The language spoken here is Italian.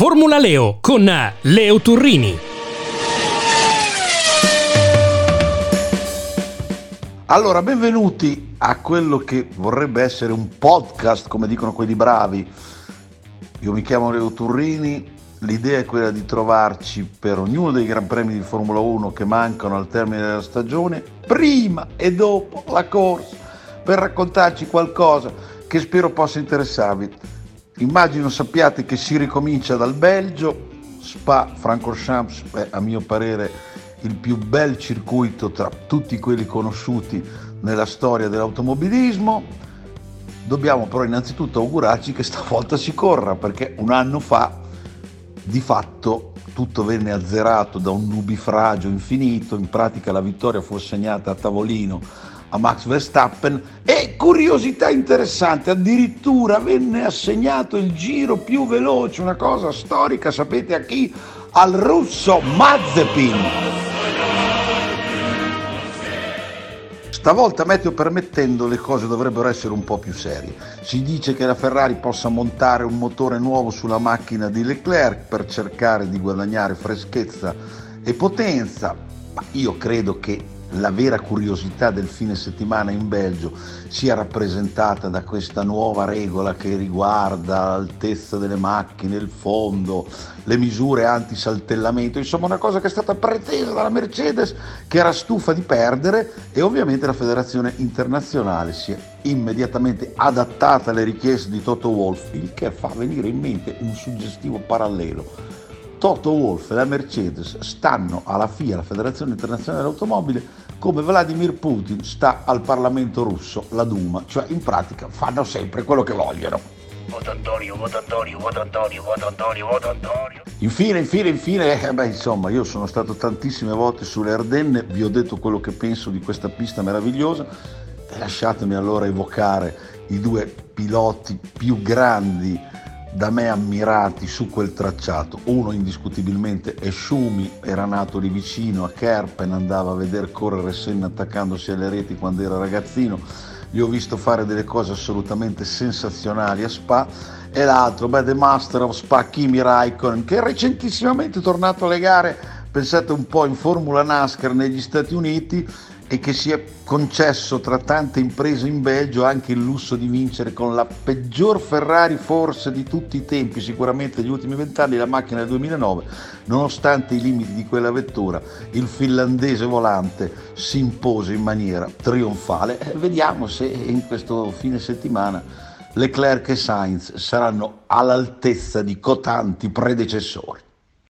Formula Leo con Leo Turrini. Allora, benvenuti a quello che vorrebbe essere un podcast, come dicono quelli bravi. Io mi chiamo Leo Turrini, l'idea è quella di trovarci per ognuno dei Gran Premi di Formula 1 che mancano al termine della stagione, prima e dopo la corsa, per raccontarci qualcosa che spero possa interessarvi. Immagino sappiate che si ricomincia dal Belgio, Spa Francorchamps è a mio parere il più bel circuito tra tutti quelli conosciuti nella storia dell'automobilismo. Dobbiamo però innanzitutto augurarci che stavolta si corra perché un anno fa di fatto tutto venne azzerato da un nubifragio infinito, in pratica la vittoria fu assegnata a tavolino a Max Verstappen e curiosità interessante, addirittura venne assegnato il giro più veloce, una cosa storica, sapete a chi? Al russo Mazepin. Stavolta meteo permettendo le cose dovrebbero essere un po' più serie. Si dice che la Ferrari possa montare un motore nuovo sulla macchina di Leclerc per cercare di guadagnare freschezza e potenza, ma io credo che la vera curiosità del fine settimana in Belgio sia rappresentata da questa nuova regola che riguarda l'altezza delle macchine, il fondo, le misure anti-saltellamento, insomma una cosa che è stata pretesa dalla Mercedes che era stufa di perdere e ovviamente la federazione internazionale si è immediatamente adattata alle richieste di Toto Wolff, il che fa venire in mente un suggestivo parallelo Toto Wolff e la Mercedes stanno alla FIA, la Federazione Internazionale dell'Automobile, come Vladimir Putin sta al Parlamento russo, la Duma, cioè in pratica fanno sempre quello che vogliono. Voto Antonio, voto Antonio, voto Antonio, voto Antonio, voto Antonio. Infine, infine, infine, eh beh, insomma, io sono stato tantissime volte sulle Ardenne, vi ho detto quello che penso di questa pista meravigliosa e lasciatemi allora evocare i due piloti più grandi da me ammirati su quel tracciato. Uno indiscutibilmente è Schumi, era nato lì vicino a Kerpen, andava a vedere correre Senna attaccandosi alle reti quando era ragazzino. Gli ho visto fare delle cose assolutamente sensazionali a Spa. E l'altro, beh, The Master of Spa, Kimi Raikkonen, che è recentissimamente tornato alle gare, pensate un po' in Formula NASCAR negli Stati Uniti e che si è concesso tra tante imprese in Belgio anche il lusso di vincere con la peggior Ferrari forse di tutti i tempi, sicuramente degli ultimi vent'anni, la macchina del 2009, nonostante i limiti di quella vettura, il finlandese volante si impose in maniera trionfale. Eh, vediamo se in questo fine settimana Leclerc e Sainz saranno all'altezza di cotanti predecessori.